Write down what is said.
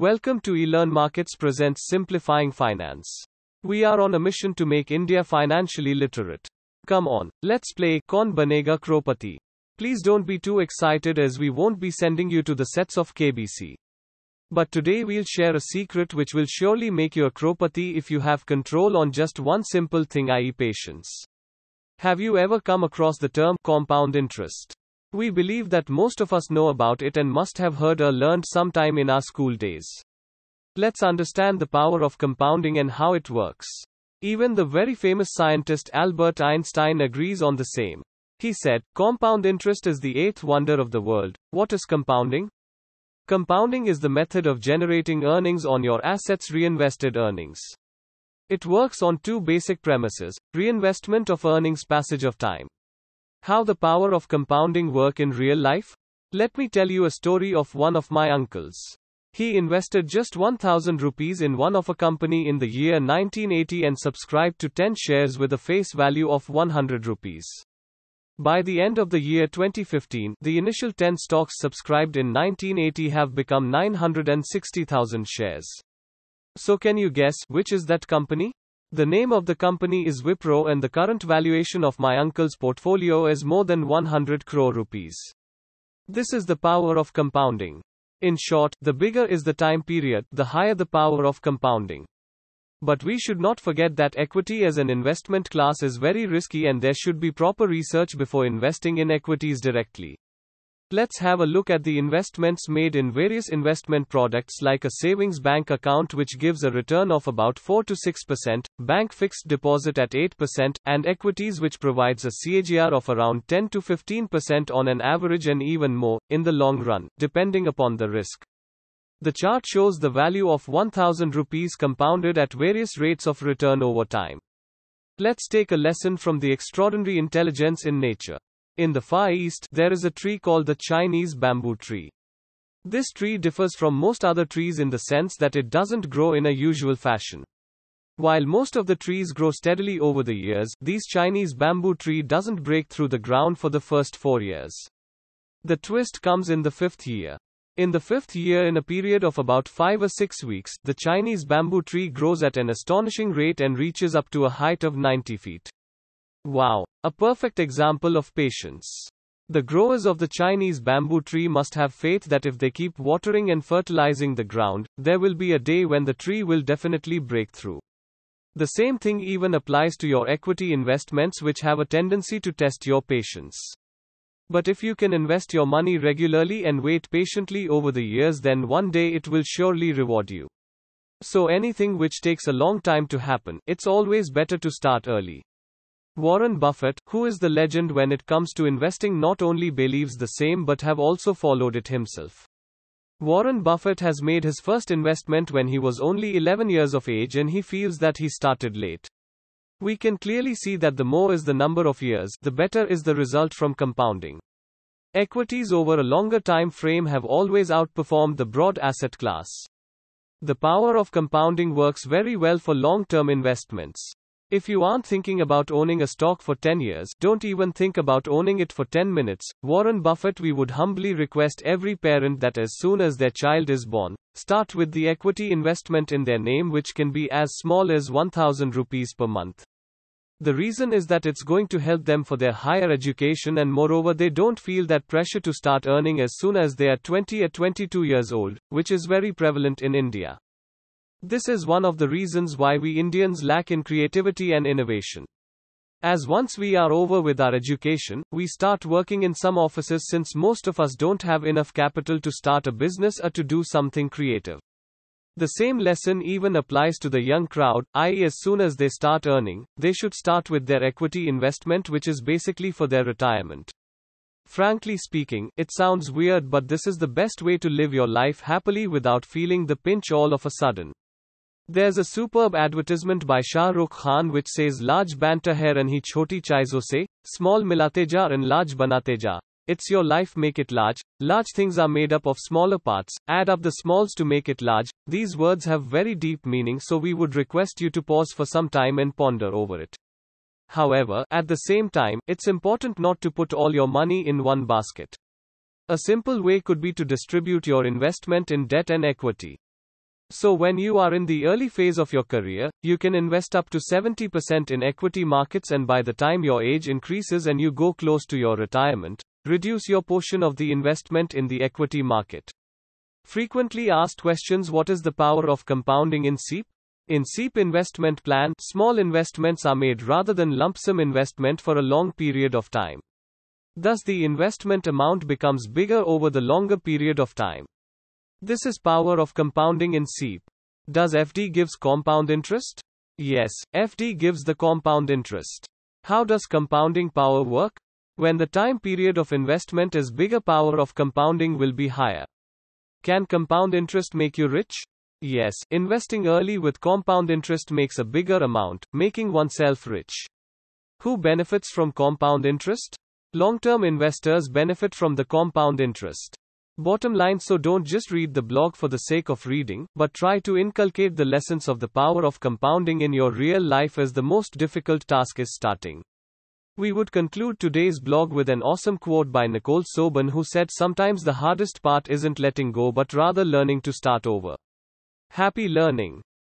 Welcome to eLearn Markets presents Simplifying Finance. We are on a mission to make India financially literate. Come on, let's play Kaun Banega Crorepati. Please don't be too excited as we won't be sending you to the sets of KBC. But today we'll share a secret which will surely make you a Crorepati if you have control on just one simple thing i.e. patience. Have you ever come across the term compound interest? We believe that most of us know about it and must have heard or learned sometime in our school days. Let's understand the power of compounding and how it works. Even the very famous scientist Albert Einstein agrees on the same. He said, Compound interest is the eighth wonder of the world. What is compounding? Compounding is the method of generating earnings on your assets' reinvested earnings. It works on two basic premises reinvestment of earnings, passage of time. How the power of compounding work in real life? Let me tell you a story of one of my uncles. He invested just 1000 rupees in one of a company in the year 1980 and subscribed to 10 shares with a face value of 100 rupees. By the end of the year 2015, the initial 10 stocks subscribed in 1980 have become 960,000 shares. So can you guess which is that company? The name of the company is Wipro and the current valuation of my uncle's portfolio is more than 100 crore rupees. This is the power of compounding. In short, the bigger is the time period, the higher the power of compounding. But we should not forget that equity as an investment class is very risky and there should be proper research before investing in equities directly. Let's have a look at the investments made in various investment products like a savings bank account which gives a return of about 4 to 6%, bank fixed deposit at 8%, and equities which provides a CAGR of around 10 to 15% on an average and even more, in the long run, depending upon the risk. The chart shows the value of 1000 rupees compounded at various rates of return over time. Let's take a lesson from the extraordinary intelligence in nature. In the Far East, there is a tree called the Chinese bamboo tree. This tree differs from most other trees in the sense that it doesn't grow in a usual fashion. While most of the trees grow steadily over the years, these Chinese bamboo tree doesn't break through the ground for the first four years. The twist comes in the fifth year. In the fifth year, in a period of about five or six weeks, the Chinese bamboo tree grows at an astonishing rate and reaches up to a height of 90 feet. Wow. A perfect example of patience. The growers of the Chinese bamboo tree must have faith that if they keep watering and fertilizing the ground, there will be a day when the tree will definitely break through. The same thing even applies to your equity investments, which have a tendency to test your patience. But if you can invest your money regularly and wait patiently over the years, then one day it will surely reward you. So, anything which takes a long time to happen, it's always better to start early. Warren Buffett, who is the legend when it comes to investing, not only believes the same but have also followed it himself. Warren Buffett has made his first investment when he was only 11 years of age and he feels that he started late. We can clearly see that the more is the number of years, the better is the result from compounding. Equities over a longer time frame have always outperformed the broad asset class. The power of compounding works very well for long term investments. If you aren't thinking about owning a stock for 10 years, don't even think about owning it for 10 minutes. Warren Buffett, we would humbly request every parent that as soon as their child is born, start with the equity investment in their name, which can be as small as 1000 rupees per month. The reason is that it's going to help them for their higher education, and moreover, they don't feel that pressure to start earning as soon as they are 20 or 22 years old, which is very prevalent in India. This is one of the reasons why we Indians lack in creativity and innovation. As once we are over with our education, we start working in some offices since most of us don't have enough capital to start a business or to do something creative. The same lesson even applies to the young crowd, i.e., as soon as they start earning, they should start with their equity investment, which is basically for their retirement. Frankly speaking, it sounds weird, but this is the best way to live your life happily without feeling the pinch all of a sudden. There's a superb advertisement by Shah Rukh Khan which says large banter hai and he choti chaizo se, small milate ja and large banate ja. It's your life make it large. Large things are made up of smaller parts. Add up the smalls to make it large. These words have very deep meaning so we would request you to pause for some time and ponder over it. However, at the same time, it's important not to put all your money in one basket. A simple way could be to distribute your investment in debt and equity. So when you are in the early phase of your career, you can invest up to 70% in equity markets and by the time your age increases and you go close to your retirement, reduce your portion of the investment in the equity market. Frequently asked questions What is the power of compounding in SIP? In SIP investment plan, small investments are made rather than lump sum investment for a long period of time. Thus the investment amount becomes bigger over the longer period of time. This is power of compounding in SIP. Does FD gives compound interest? Yes, FD gives the compound interest. How does compounding power work? When the time period of investment is bigger power of compounding will be higher. Can compound interest make you rich? Yes, investing early with compound interest makes a bigger amount, making oneself rich. Who benefits from compound interest? Long-term investors benefit from the compound interest. Bottom line so don't just read the blog for the sake of reading, but try to inculcate the lessons of the power of compounding in your real life as the most difficult task is starting. We would conclude today's blog with an awesome quote by Nicole Sobon who said sometimes the hardest part isn't letting go but rather learning to start over. Happy learning.